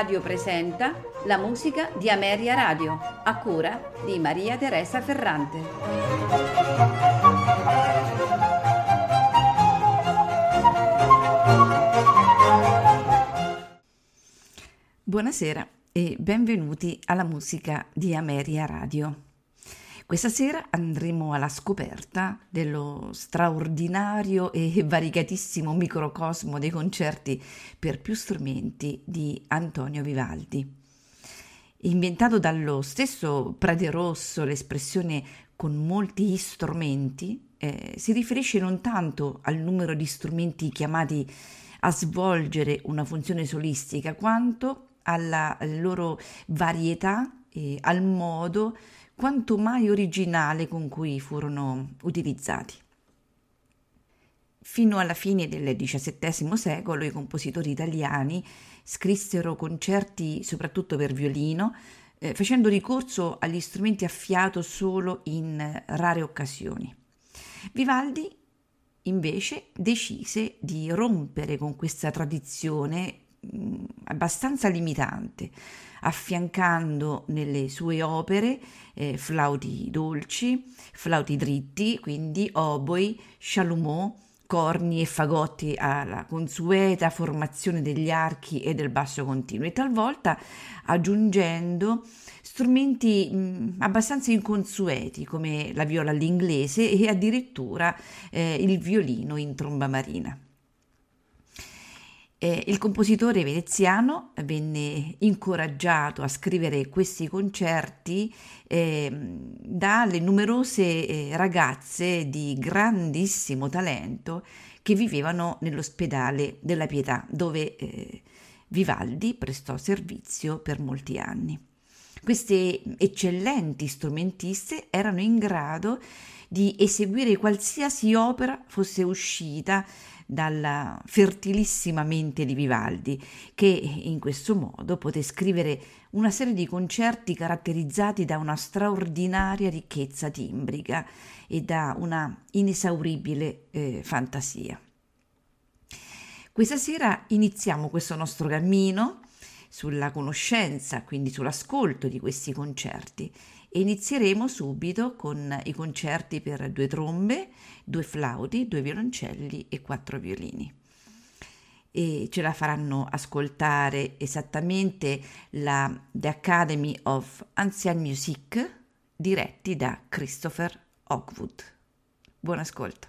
Radio presenta la musica di Ameria Radio, a cura di Maria Teresa Ferrante. Buonasera e benvenuti alla musica di Ameria Radio. Questa sera andremo alla scoperta dello straordinario e variegatissimo microcosmo dei concerti per più strumenti di Antonio Vivaldi. Inventato dallo stesso Prade Rosso l'espressione con molti strumenti, eh, si riferisce non tanto al numero di strumenti chiamati a svolgere una funzione solistica, quanto alla loro varietà e al modo quanto mai originale con cui furono utilizzati. Fino alla fine del XVII secolo i compositori italiani scrissero concerti soprattutto per violino, eh, facendo ricorso agli strumenti a fiato solo in rare occasioni. Vivaldi invece decise di rompere con questa tradizione mh, abbastanza limitante, affiancando nelle sue opere eh, flauti dolci, flauti dritti, quindi oboi, chalumeau, corni e fagotti alla consueta formazione degli archi e del basso continuo e talvolta aggiungendo strumenti mh, abbastanza inconsueti come la viola all'inglese e addirittura eh, il violino in tromba marina. Eh, il compositore veneziano venne incoraggiato a scrivere questi concerti eh, dalle numerose eh, ragazze di grandissimo talento che vivevano nell'ospedale della Pietà, dove eh, Vivaldi prestò servizio per molti anni. Queste eccellenti strumentiste erano in grado di eseguire qualsiasi opera fosse uscita dalla fertilissima mente di Vivaldi, che in questo modo poté scrivere una serie di concerti caratterizzati da una straordinaria ricchezza timbrica e da una inesauribile eh, fantasia. Questa sera iniziamo questo nostro cammino sulla conoscenza, quindi sull'ascolto di questi concerti e inizieremo subito con i concerti per due trombe, due flauti, due violoncelli e quattro violini. E ce la faranno ascoltare esattamente la The Academy of Ancient Music diretti da Christopher Hogwood. Buon ascolto.